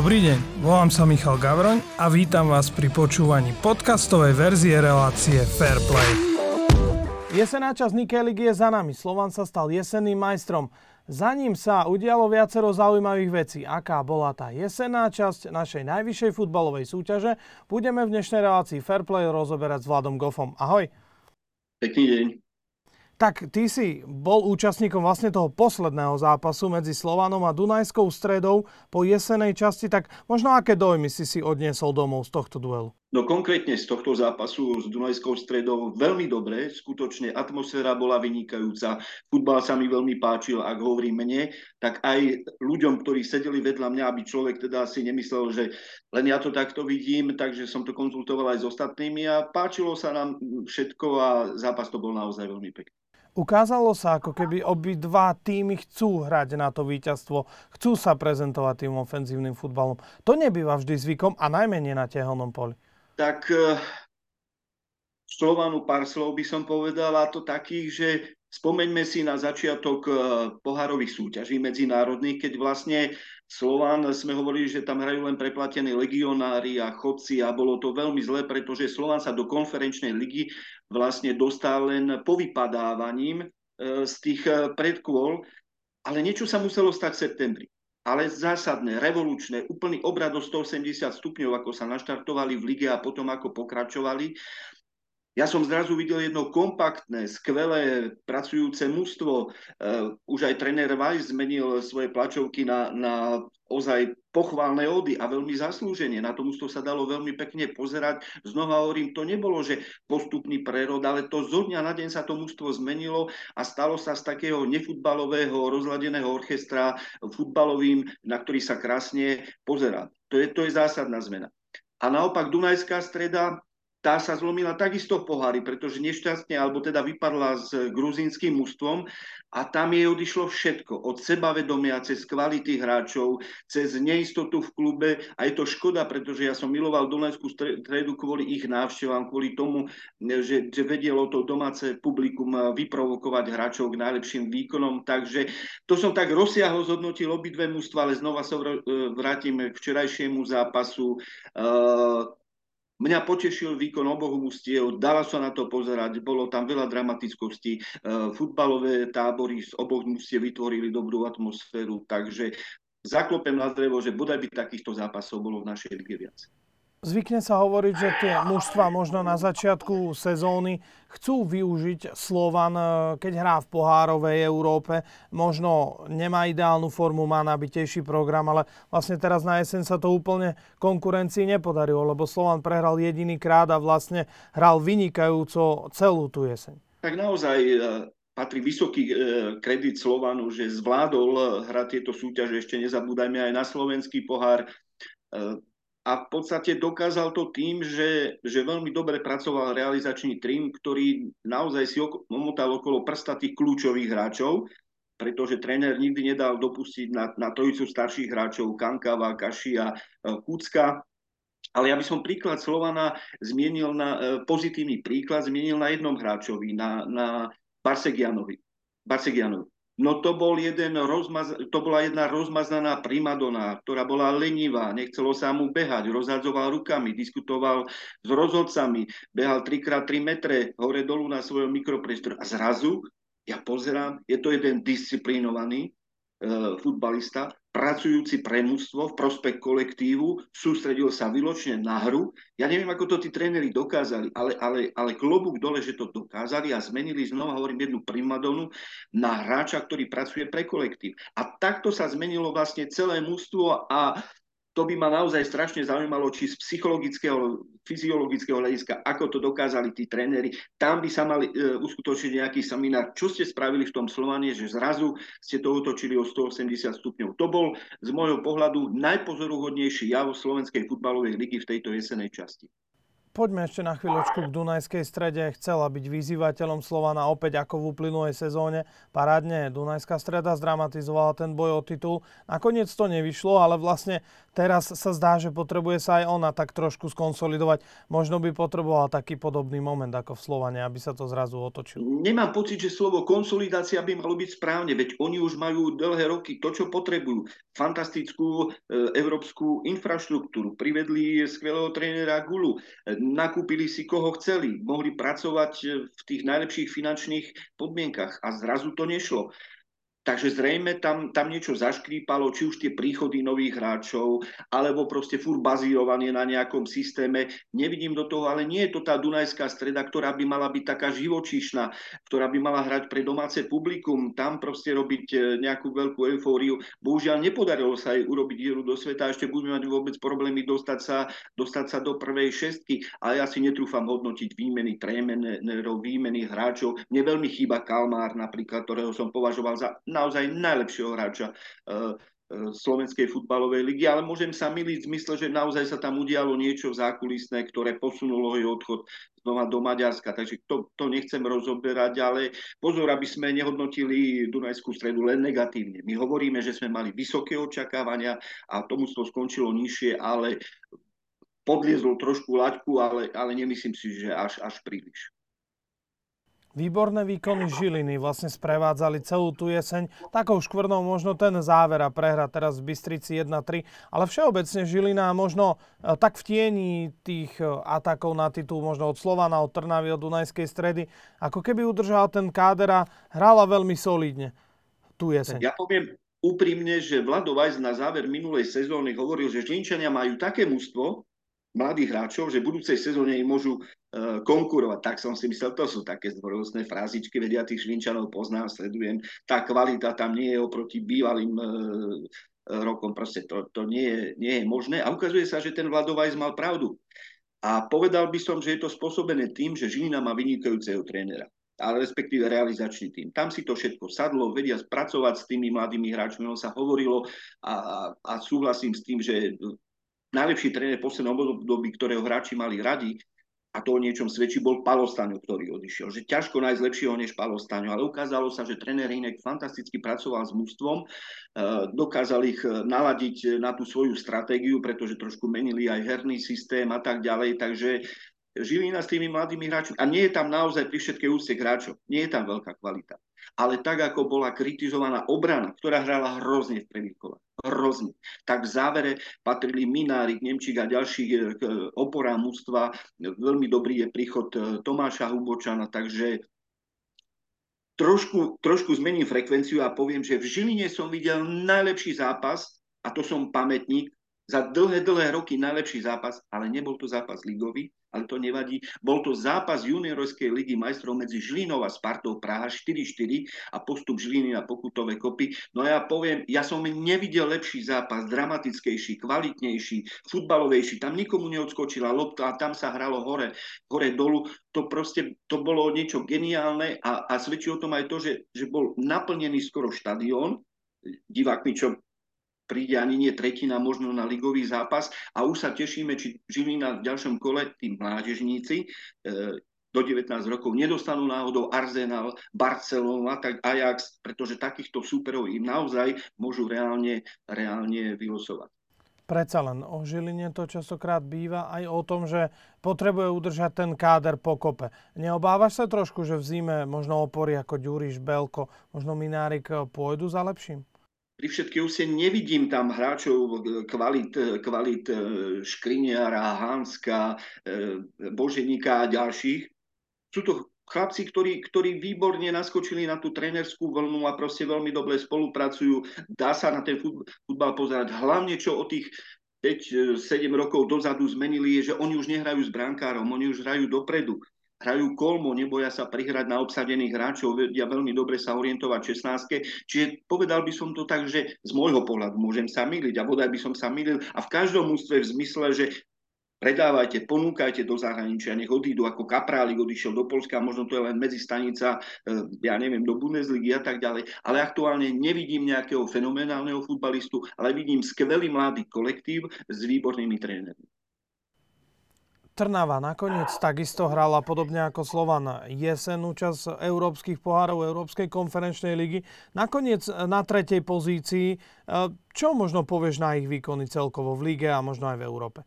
Dobrý deň, volám sa Michal Gavroň a vítam vás pri počúvaní podcastovej verzie relácie Fairplay. Jesená časť Nikkei ligy je za nami. Slovan sa stal jesenným majstrom. Za ním sa udialo viacero zaujímavých vecí. Aká bola tá jesenná časť našej najvyššej futbalovej súťaže, budeme v dnešnej relácii Fairplay rozoberať s Vladom Goffom. Ahoj. Pekný deň. Tak ty si bol účastníkom vlastne toho posledného zápasu medzi Slovanom a Dunajskou stredou po jesenej časti, tak možno aké dojmy si si odniesol domov z tohto duelu? No konkrétne z tohto zápasu s Dunajskou stredou veľmi dobre, skutočne atmosféra bola vynikajúca, futbal sa mi veľmi páčil, ak hovorím mne, tak aj ľuďom, ktorí sedeli vedľa mňa, aby človek teda si nemyslel, že len ja to takto vidím, takže som to konzultoval aj s ostatnými a páčilo sa nám všetko a zápas to bol naozaj veľmi pekný. Ukázalo sa, ako keby obidva týmy chcú hrať na to víťazstvo, chcú sa prezentovať tým ofenzívnym futbalom. To nebýva vždy zvykom a najmenej na tehelnom poli. Tak eh, Slovanu pár slov by som povedal, a to takých, že spomeňme si na začiatok eh, pohárových súťaží medzinárodných, keď vlastne Slován sme hovorili, že tam hrajú len preplatení legionári a chodci a bolo to veľmi zlé, pretože Slován sa do konferenčnej ligy vlastne dostal len povypadávaním e, z tých e, predkôl, ale niečo sa muselo stať v septembri. Ale zásadné, revolučné, úplný obrad o 180 stupňov, ako sa naštartovali v lige a potom ako pokračovali. Ja som zrazu videl jedno kompaktné, skvelé, pracujúce mužstvo. Uh, už aj tréner Weiss zmenil svoje plačovky na, na ozaj pochválne ody a veľmi zaslúženie. Na to mužstvo sa dalo veľmi pekne pozerať. Znova hovorím, to nebolo, že postupný prerod, ale to zo dňa na deň sa to mužstvo zmenilo a stalo sa z takého nefutbalového, rozladeného orchestra futbalovým, na ktorý sa krásne pozerá. To je, to je zásadná zmena. A naopak Dunajská streda, tá sa zlomila takisto v pohári, pretože nešťastne, alebo teda vypadla s gruzínskym mužstvom a tam jej odišlo všetko. Od sebavedomia cez kvality hráčov, cez neistotu v klube a je to škoda, pretože ja som miloval Dunajskú stredu kvôli ich návštevám, kvôli tomu, že, že vedelo to domáce publikum vyprovokovať hráčov k najlepším výkonom. Takže to som tak rozsiahlo zhodnotil obidve mužstva, ale znova sa vrátim k včerajšiemu zápasu. Uh, Mňa potešil výkon oboch mustiev, dala sa na to pozerať, bolo tam veľa dramatickosti. E, futbalové tábory z oboch mustiev vytvorili dobrú atmosféru, takže zaklopem na drevo, že bodaj by takýchto zápasov bolo v našej lige viac. Zvykne sa hovoriť, že tie mužstva možno na začiatku sezóny chcú využiť Slovan, e, keď hrá v pohárovej Európe. Možno nemá ideálnu formu, má nabitejší program, ale vlastne teraz na jeseň sa to úplne konkurencii nepodarilo, lebo Slovan prehral jediný krát a vlastne hral vynikajúco celú tú jeseň. Tak naozaj e, patrí vysoký e, kredit Slovanu, že zvládol hrať tieto súťaže. Ešte nezabúdajme aj na slovenský pohár a v podstate dokázal to tým, že, že veľmi dobre pracoval realizačný tým, ktorý naozaj si omotal okolo prsta tých kľúčových hráčov, pretože tréner nikdy nedal dopustiť na, na trojicu starších hráčov Kankava, Kaši a e, Kucka. Ale ja by som príklad Slovana zmienil na e, pozitívny príklad, zmienil na jednom hráčovi, na, na Barsegianovi. Barsegianovi. No to, bol jeden rozmaz, to bola jedna rozmaznaná primadona, ktorá bola lenivá, nechcelo sa mu behať, rozhadzoval rukami, diskutoval s rozhodcami, behal 3x3 metre hore dolu na svojom mikropriestore. A zrazu ja pozerám, je to jeden disciplinovaný, futbalista, pracujúci pre mústvo v prospech kolektívu, sústredil sa vyločne na hru. Ja neviem, ako to tí tréneri dokázali, ale, ale, ale klobúk dole, že to dokázali a zmenili znova, hovorím, jednu primadonu na hráča, ktorý pracuje pre kolektív. A takto sa zmenilo vlastne celé mústvo a to by ma naozaj strašne zaujímalo, či z psychologického, fyziologického hľadiska, ako to dokázali tí tréneri. Tam by sa mali e, uskutočniť nejaký seminár. Čo ste spravili v tom Slovanie, že zrazu ste to otočili o 180 stupňov. To bol z môjho pohľadu najpozoruhodnejší jav slovenskej futbalovej ligy v tejto jesenej časti. Poďme ešte na chvíľočku k Dunajskej strede. Chcela byť vyzývateľom Slovana opäť ako v uplynulej sezóne. Parádne Dunajská streda zdramatizovala ten boj o titul. Nakoniec to nevyšlo, ale vlastne teraz sa zdá, že potrebuje sa aj ona tak trošku skonsolidovať. Možno by potrebovala taký podobný moment ako v Slovane, aby sa to zrazu otočilo. Nemám pocit, že slovo konsolidácia by malo byť správne, veď oni už majú dlhé roky to, čo potrebujú. Fantastickú e, európsku infraštruktúru, privedli skvelého trénera Gulu, nakúpili si koho chceli, mohli pracovať eh, v tých najlepších finančných podmienkach a zrazu to nešlo. Takže zrejme tam, tam niečo zaškrípalo, či už tie príchody nových hráčov, alebo proste fur bazírovanie na nejakom systéme. Nevidím do toho, ale nie je to tá Dunajská streda, ktorá by mala byť taká živočíšna, ktorá by mala hrať pre domáce publikum, tam proste robiť e, nejakú veľkú eufóriu. Bohužiaľ nepodarilo sa jej urobiť dieru do sveta, ešte budeme mať vôbec problémy dostať sa, dostať sa do prvej šestky, ale ja si netrúfam hodnotiť výmeny trénerov, výmeny hráčov. Mne veľmi chýba Kalmár napríklad, ktorého som považoval za naozaj najlepšieho hráča eh, eh, Slovenskej futbalovej ligy, ale môžem sa miliť v zmysle, že naozaj sa tam udialo niečo zákulisné, ktoré posunulo jej odchod znova do Maďarska. Takže to, to nechcem rozoberať, ale pozor, aby sme nehodnotili Dunajskú stredu len negatívne. My hovoríme, že sme mali vysoké očakávania a tomu to skončilo nižšie, ale podliezol trošku laťku, ale, ale nemyslím si, že až, až príliš. Výborné výkony Žiliny vlastne sprevádzali celú tú jeseň. Takou škvrnou možno ten záver a prehra teraz v Bystrici 1-3. Ale všeobecne Žilina možno e, tak v tieni tých e, atakov na titul, možno od Slovana, od Trnavy, od Dunajskej stredy, ako keby udržal ten káder a hrala veľmi solidne tú jeseň. Ja poviem úprimne, že Vlado Vajs na záver minulej sezóny hovoril, že Žlinčania majú také mužstvo, mladých hráčov, že v budúcej sezóne im môžu uh, konkurovať. Tak som si myslel, to sú také zdvorilostné frázičky, vedia tých Švinčanov poznám, sledujem. Tá kvalita tam nie je oproti bývalým uh, rokom, proste to, to nie, je, nie je možné. A ukazuje sa, že ten Vladovajs mal pravdu. A povedal by som, že je to spôsobené tým, že Žilina má vynikajúceho trénera ale respektíve realizačný tým. Tam si to všetko sadlo, vedia spracovať s tými mladými hráčmi, on sa hovorilo a, a súhlasím s tým, že najlepší tréner v poslednom období, ktorého hráči mali radi, a to o niečom svedčí, bol Palostaňo, ktorý odišiel. Že ťažko nájsť lepšieho než Palostaňo, ale ukázalo sa, že tréner Hinek fantasticky pracoval s mužstvom, e, dokázal ich e, naladiť na tú svoju stratégiu, pretože trošku menili aj herný systém a tak ďalej, takže Žilina s tými mladými hráčmi. A nie je tam naozaj pri všetkej úcte hráčov. Nie je tam veľká kvalita. Ale tak, ako bola kritizovaná obrana, ktorá hrala hrozne v prvých hrozne. Tak v závere patrili Minárik, Nemčík a ďalších e, oporám mústva. Veľmi dobrý je príchod e, Tomáša Hubočana, takže trošku, trošku zmením frekvenciu a poviem, že v Žiline som videl najlepší zápas, a to som pamätník, za dlhé, dlhé roky najlepší zápas, ale nebol to zápas ligový, ale to nevadí. Bol to zápas juniorskej ligy majstrov medzi Žilinou a Spartou Praha 4-4 a postup Žiliny na pokutové kopy. No ja poviem, ja som nevidel lepší zápas, dramatickejší, kvalitnejší, futbalovejší. Tam nikomu neodskočila lopta a tam sa hralo hore, hore dolu. To proste, to bolo niečo geniálne a, a svedčí o tom aj to, že, že bol naplnený skoro štadión divákmi, čo príde ani nie tretina možno na ligový zápas a už sa tešíme, či Žilina v ďalšom kole, tí mládežníci, e, do 19 rokov nedostanú náhodou Arsenal, Barcelona, tak Ajax, pretože takýchto súperov im naozaj môžu reálne, reálne vylosovať. Predsa len o Žiline to častokrát býva aj o tom, že potrebuje udržať ten káder po kope. Neobávaš sa trošku, že v zime možno opory ako Ďuriš, Belko, možno Minárik pôjdu za lepším? Pri všetkej úsie nevidím tam hráčov kvalit, kvalit e, Škriniara, Hanska, e, Boženíka a ďalších. Sú to chlapci, ktorí, ktorí výborne naskočili na tú trénerskú vlnu a proste veľmi dobre spolupracujú. Dá sa na ten futbal pozerať. Hlavne, čo o tých 5-7 rokov dozadu zmenili, je, že oni už nehrajú s brankárom, oni už hrajú dopredu hrajú kolmo, neboja sa prihrať na obsadených hráčov, vedia veľmi dobre sa orientovať 16. Čiže povedal by som to tak, že z môjho pohľadu môžem sa miliť a bodaj by som sa milil a v každom ústve v zmysle, že predávajte, ponúkajte do zahraničia, nech odídu ako Kaprálik, odišiel do Polska, možno to je len medzistanica, eh, ja neviem, do Bundesligy a tak ďalej, ale aktuálne nevidím nejakého fenomenálneho futbalistu, ale vidím skvelý mladý kolektív s výbornými trénermi. Trnava nakoniec takisto hrala podobne ako Slovan jesenú čas európskych pohárov Európskej konferenčnej ligy. Nakoniec na tretej pozícii. Čo možno povieš na ich výkony celkovo v lige a možno aj v Európe?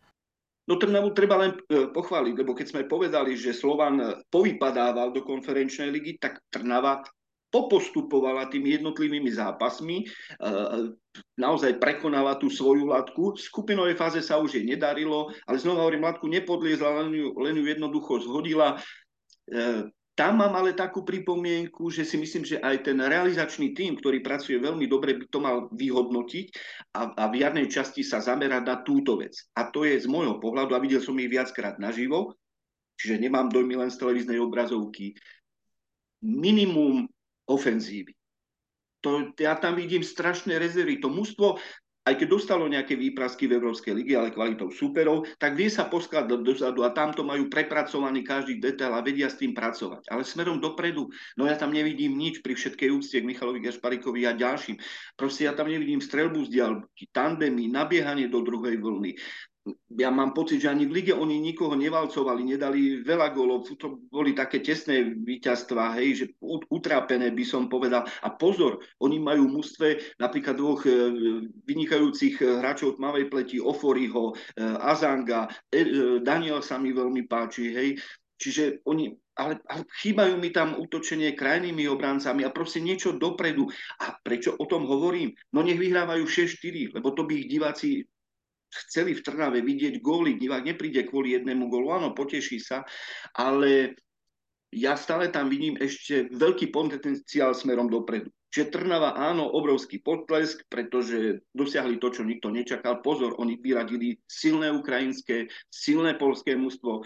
No Trnavu treba len e, pochváliť, lebo keď sme povedali, že Slovan povypadával do konferenčnej ligy, tak Trnava popostupovala tými jednotlivými zápasmi, e, naozaj prekonala tú svoju latku. V skupinovej fáze sa už jej nedarilo, ale znova hovorím, latku nepodliezla, len ju, len ju jednoducho zhodila. E, tam mám ale takú pripomienku, že si myslím, že aj ten realizačný tím, ktorý pracuje veľmi dobre, by to mal vyhodnotiť a, a v jarnej časti sa zamerať na túto vec. A to je z môjho pohľadu, a videl som ich viackrát naživo, čiže nemám dojmy len z televíznej obrazovky, minimum ofenzívy. To, ja tam vidím strašné rezervy. To mužstvo aj keď dostalo nejaké výprasky v Európskej lige, ale kvalitou súperov, tak vie sa poskladať dozadu a tamto majú prepracovaný každý detail a vedia s tým pracovať. Ale smerom dopredu, no ja tam nevidím nič pri všetkej úcte k Michalovi Gašparikovi a ďalším. Proste ja tam nevidím strelbu z diaľky, tandemy, nabiehanie do druhej vlny, ja mám pocit, že ani v lige oni nikoho nevalcovali, nedali veľa gólov, to boli také tesné víťazstvá, hej, že utrápené by som povedal. A pozor, oni majú v mústve napríklad dvoch e, vynikajúcich hráčov tmavej pleti, Oforiho, e, Azanga, e, Daniel sa mi veľmi páči, hej. Čiže oni, ale, ale chýbajú mi tam útočenie krajnými obrancami a proste niečo dopredu. A prečo o tom hovorím? No nech vyhrávajú 6-4, lebo to by ich diváci chceli v Trnave vidieť góly. Divák nepríde kvôli jednému gólu, áno, poteší sa, ale ja stále tam vidím ešte veľký potenciál smerom dopredu. Čiže Trnava áno, obrovský potlesk, pretože dosiahli to, čo nikto nečakal. Pozor, oni vyradili silné ukrajinské, silné polské mužstvo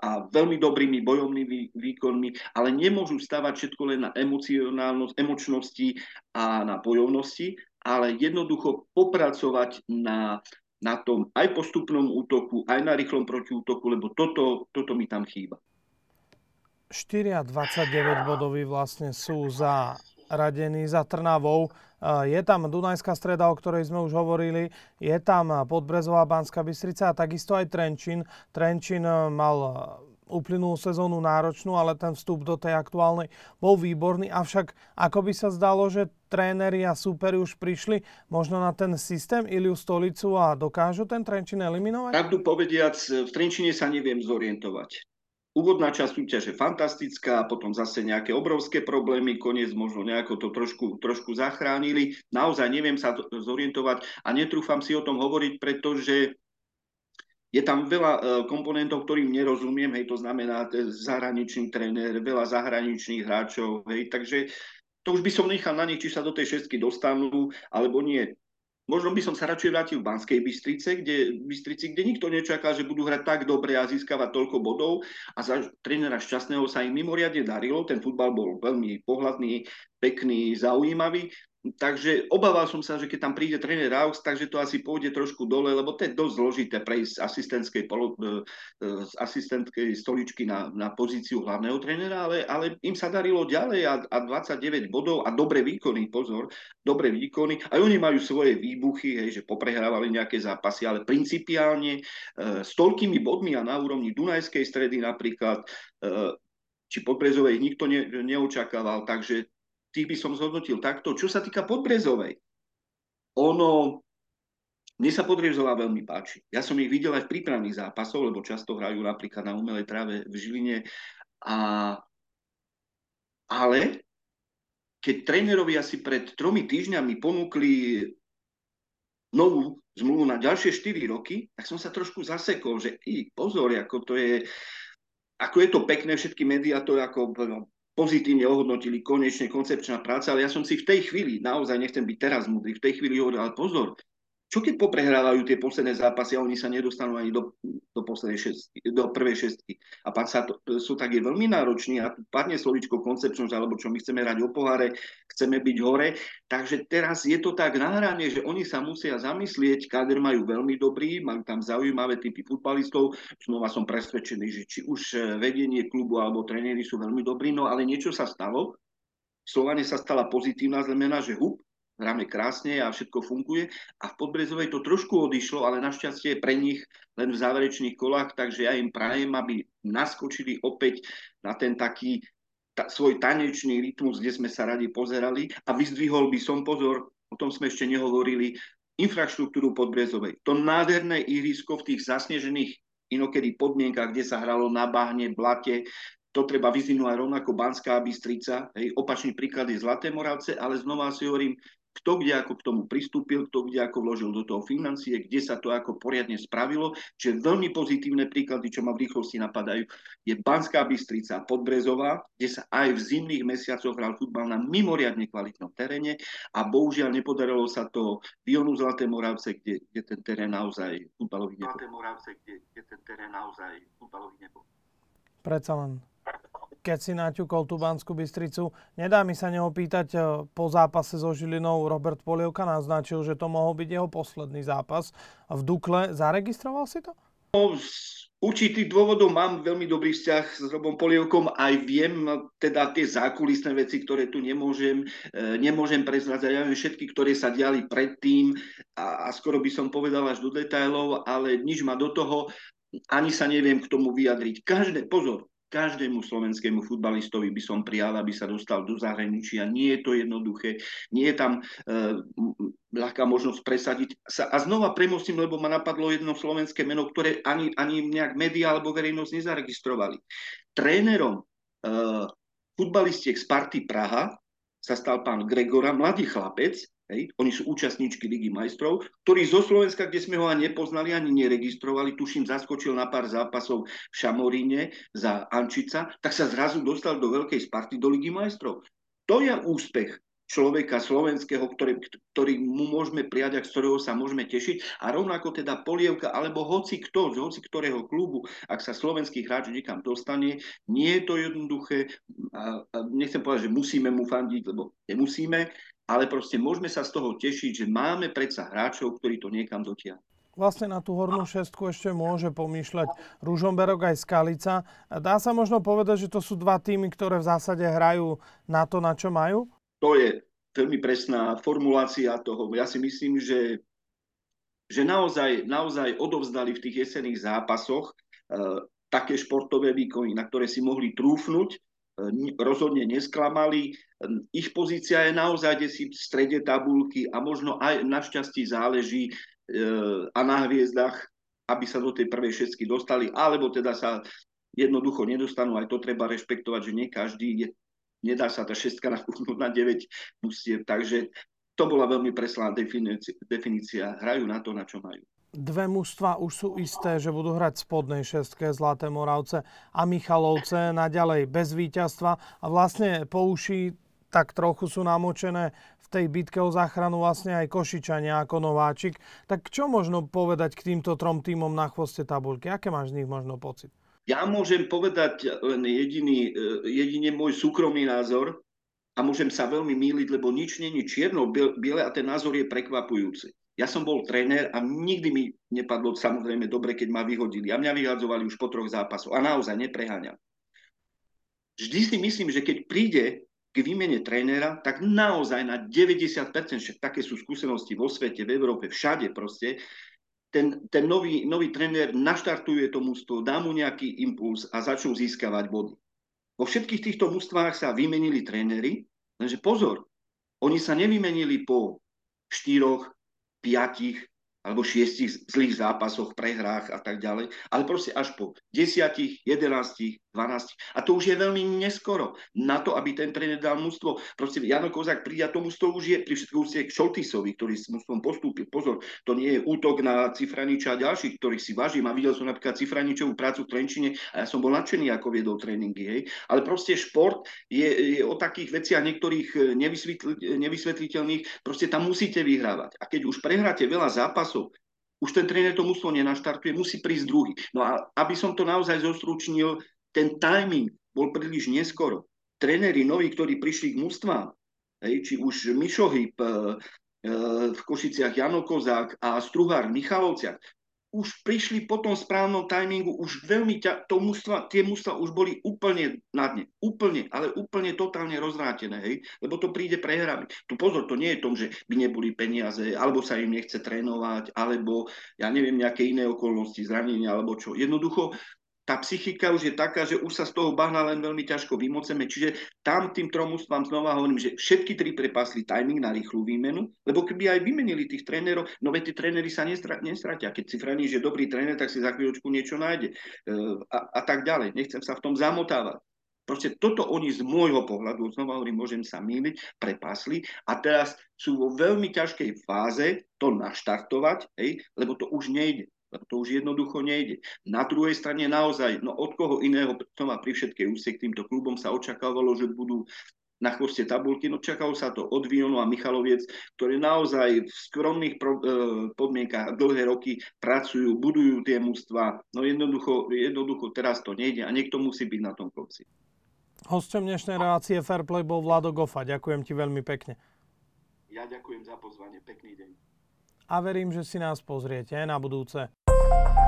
a veľmi dobrými bojovnými výkonmi, ale nemôžu stavať všetko len na emocionálnosť, emočnosti a na bojovnosti, ale jednoducho popracovať na na tom aj postupnom útoku, aj na rýchlom protiútoku, lebo toto, toto mi tam chýba. 4 a 29 bodoví vlastne sú za radení za Trnavou. Je tam Dunajská streda, o ktorej sme už hovorili, je tam Podbrezová Banská Bystrica a takisto aj Trenčín. Trenčín mal uplynulú sezónu náročnú, ale ten vstup do tej aktuálnej bol výborný. Avšak ako by sa zdalo, že tréneri a súperi už prišli možno na ten systém Iliu Stolicu a dokážu ten Trenčín eliminovať? Pravdu povediac, v Trenčine sa neviem zorientovať. Úvodná časť súťaže fantastická, potom zase nejaké obrovské problémy, koniec možno nejako to trošku, trošku zachránili. Naozaj neviem sa zorientovať a netrúfam si o tom hovoriť, pretože je tam veľa e, komponentov, ktorým nerozumiem, hej, to znamená zahraničný tréner, veľa zahraničných hráčov, hej, takže to už by som nechal na nich, či sa do tej šestky dostanú, alebo nie. Možno by som sa radšej vrátil v Banskej Bystrice, kde, Bystrici, kde nikto nečaká, že budú hrať tak dobre a získavať toľko bodov a za trénera Šťastného sa im mimoriadne darilo. Ten futbal bol veľmi pohľadný, pekný, zaujímavý. Takže obával som sa, že keď tam príde tréner Raux, takže to asi pôjde trošku dole, lebo to je dosť zložité prejsť z asistentskej, polo, e, e, z asistentskej stoličky na, na pozíciu hlavného trénera, ale, ale im sa darilo ďalej a, a 29 bodov a dobre výkony, pozor, dobre výkony. Aj oni majú svoje výbuchy, hej, že poprehrávali nejaké zápasy, ale principiálne e, s toľkými bodmi a na úrovni Dunajskej stredy napríklad, či Podbrezovej nikto ne, neočakával, takže tých by som zhodnotil takto. Čo sa týka Podbrezovej, ono, mne sa Podbrezová veľmi páči. Ja som ich videl aj v prípravných zápasoch, lebo často hrajú napríklad na umelej tráve v Žiline. A, ale keď trénerovi asi pred tromi týždňami ponúkli novú zmluvu na ďalšie 4 roky, tak som sa trošku zasekol, že i, pozor, ako to je, ako je to pekné, všetky médiá to ako pozitívne ohodnotili konečne koncepčná práca, ale ja som si v tej chvíli, naozaj nechcem byť teraz múdry, v tej chvíli hovoril, ale pozor, čo keď poprehrávajú tie posledné zápasy a oni sa nedostanú ani do, do, šestky, do prvej šestky. A pak sa to, sú je veľmi nároční a padne slovičko koncepčnosť, alebo čo my chceme hrať o poháre, chceme byť hore. Takže teraz je to tak nahranie, že oni sa musia zamyslieť, káder majú veľmi dobrý, majú tam zaujímavé typy futbalistov. Znova som presvedčený, že či už eh, vedenie klubu alebo tréneri sú veľmi dobrí, no ale niečo sa stalo. Slovane sa stala pozitívna zmena, že hup, hráme krásne a všetko funguje. A v Podbrezovej to trošku odišlo, ale našťastie pre nich len v záverečných kolách, takže ja im prajem, aby naskočili opäť na ten taký ta, svoj tanečný rytmus, kde sme sa radi pozerali a vyzdvihol by som pozor, o tom sme ešte nehovorili, infraštruktúru Podbrezovej. To nádherné ihrisko v tých zasnežených inokedy podmienkach, kde sa hralo na bahne, blate, to treba vyzvinúť aj rovnako Banská Bystrica. Hej, opačný príklad je Zlaté Moravce, ale znova si hovorím, kto kde ako k tomu pristúpil, kto kde ako vložil do toho financie, kde sa to ako poriadne spravilo. Čiže veľmi pozitívne príklady, čo ma v rýchlosti napadajú, je Banská Bystrica Podbrezová, kde sa aj v zimných mesiacoch hral futbal na mimoriadne kvalitnom teréne a bohužiaľ nepodarilo sa to Vionu Zlaté Moravce, kde, kde ten terén naozaj futbalový nebol. Zlaté Moravce, kde, kde ten terén naozaj futbalový nebol. Predsa len keď si naťukol tú Banskú Bystricu. Nedá mi sa neopýtať, e, po zápase so Žilinou Robert Polievka naznačil, že to mohol byť jeho posledný zápas v Dukle. Zaregistroval si to? No, z určitých dôvodov mám veľmi dobrý vzťah s Robom Polievkom, aj viem teda tie zákulisné veci, ktoré tu nemôžem, e, nemôžem prezradzať. Ja viem všetky, ktoré sa diali predtým a, a skoro by som povedal až do detailov, ale nič ma do toho, ani sa neviem k tomu vyjadriť. Každé, pozor, každému slovenskému futbalistovi by som prijal, aby sa dostal do zahraničia. Nie je to jednoduché, nie je tam e, ľahká možnosť presadiť sa. A znova premostím, lebo ma napadlo jedno slovenské meno, ktoré ani, ani nejak média alebo verejnosť nezaregistrovali. Trénerom e, futbalistiek Sparty Praha sa stal pán Gregora, mladý chlapec, Hej. Oni sú účastníčky Ligy majstrov, ktorý zo Slovenska, kde sme ho ani nepoznali, ani neregistrovali, tuším, zaskočil na pár zápasov v Šamoríne za Ančica, tak sa zrazu dostal do veľkej Sparty do Ligy majstrov. To je úspech človeka slovenského, ktorý, ktorý mu môžeme prijať a z ktorého sa môžeme tešiť. A rovnako teda polievka, alebo hoci kto, z hoci ktorého klubu, ak sa slovenský hráč niekam dostane, nie je to jednoduché. A, a nechcem povedať, že musíme mu fandiť, lebo nemusíme, ale proste môžeme sa z toho tešiť, že máme predsa hráčov, ktorí to niekam dotiahnu. Vlastne na tú hornú šestku ešte môže pomýšľať Ružomberok aj Skalica. Dá sa možno povedať, že to sú dva týmy, ktoré v zásade hrajú na to, na čo majú? To je veľmi presná formulácia toho. Ja si myslím, že, že naozaj, naozaj odovzdali v tých jesených zápasoch e, také športové výkony, na ktoré si mohli trúfnuť rozhodne nesklamali. Ich pozícia je naozaj si v strede tabulky a možno aj našťastí záleží e, a na hviezdach, aby sa do tej prvej šestky dostali, alebo teda sa jednoducho nedostanú. Aj to treba rešpektovať, že nie každý nedá sa tá šestka napúknúť na 9 mustiev. Takže to bola veľmi preslá definícia. Hrajú na to, na čo majú dve mužstva už sú isté, že budú hrať v spodnej šestke Zlaté Moravce a Michalovce naďalej bez víťazstva a vlastne po uši tak trochu sú namočené v tej bitke o záchranu vlastne aj Košičania ako nováčik. Tak čo možno povedať k týmto trom týmom na chvoste tabulky? Aké máš z nich možno pocit? Ja môžem povedať len jediný, e, jedine môj súkromný názor a môžem sa veľmi míliť, lebo nič není čierno, biele a ten názor je prekvapujúci. Ja som bol tréner a nikdy mi nepadlo samozrejme dobre, keď ma vyhodili. A mňa vyhadzovali už po troch zápasoch. A naozaj nepreháňam. Vždy si myslím, že keď príde k výmene trénera, tak naozaj na 90%, však také sú skúsenosti vo svete, v Európe, všade proste, ten, ten nový, nový tréner naštartuje to mústvo, dá mu nejaký impuls a začnú získavať body. Vo všetkých týchto mústvách sa vymenili tréneri, lenže pozor, oni sa nevymenili po štyroch, pijakich alebo šiestich zlých zápasoch, prehrách a tak ďalej, ale proste až po desiatich, jedenáctich, 12. A to už je veľmi neskoro na to, aby ten tréner dal mústvo. Proste Jano Kozák príde a to mústvo už je pri všetkých k Šoltisovi, ktorý s mústvom postúpil. Pozor, to nie je útok na Cifraniča a ďalších, ktorých si vážim. A videl som napríklad Cifraničovú prácu v Trenčine a ja som bol nadšený, ako viedol tréningy. Hej. Ale proste šport je, je o takých veciach niektorých nevysvetliteľných. Proste tam musíte vyhrávať. A keď už prehráte veľa zápasov, už ten tréner to mústvo nenaštartuje, musí prísť druhý. No a aby som to naozaj zostručnil, ten timing bol príliš neskoro. Tréneri noví, ktorí prišli k mústvám, či už Mišohyb, e, e, v Košiciach Jano Kozák a Struhár v Michalovciach, už prišli po tom správnom timingu, už veľmi ťa, to mužstva, tie mužstva už boli úplne na dne. Úplne, ale úplne totálne rozvrátené, hej? lebo to príde prehrami. Tu pozor, to nie je tom, že by neboli peniaze, alebo sa im nechce trénovať, alebo ja neviem, nejaké iné okolnosti, zranenia, alebo čo. Jednoducho, tá psychika už je taká, že už sa z toho bahna len veľmi ťažko vymoceme. Čiže tam tým trom ústvám znova hovorím, že všetky tri prepasli timing na rýchlu výmenu, lebo keby aj vymenili tých trénerov, no veď tí tréneri sa nestratia. Keď si franí, že dobrý tréner, tak si za chvíľočku niečo nájde. E, a, a tak ďalej. Nechcem sa v tom zamotávať. Proste toto oni z môjho pohľadu, znova hovorím, môžem sa míliť, prepasli a teraz sú vo veľmi ťažkej fáze to naštartovať, hej, lebo to už nejde to už jednoducho nejde. Na druhej strane naozaj, no od koho iného, to má pri všetkej úsek týmto klubom sa očakávalo, že budú na chvoste tabulky, no čakalo sa to od Vionu a Michaloviec, ktorí naozaj v skromných pro, e, podmienkach dlhé roky pracujú, budujú tie mústva, no jednoducho, jednoducho teraz to nejde a niekto musí byť na tom konci. Hostom dnešnej relácie Fairplay bol Vlado Gofa. Ďakujem ti veľmi pekne. Ja ďakujem za pozvanie. Pekný deň. A verím, že si nás pozriete aj na budúce. thank you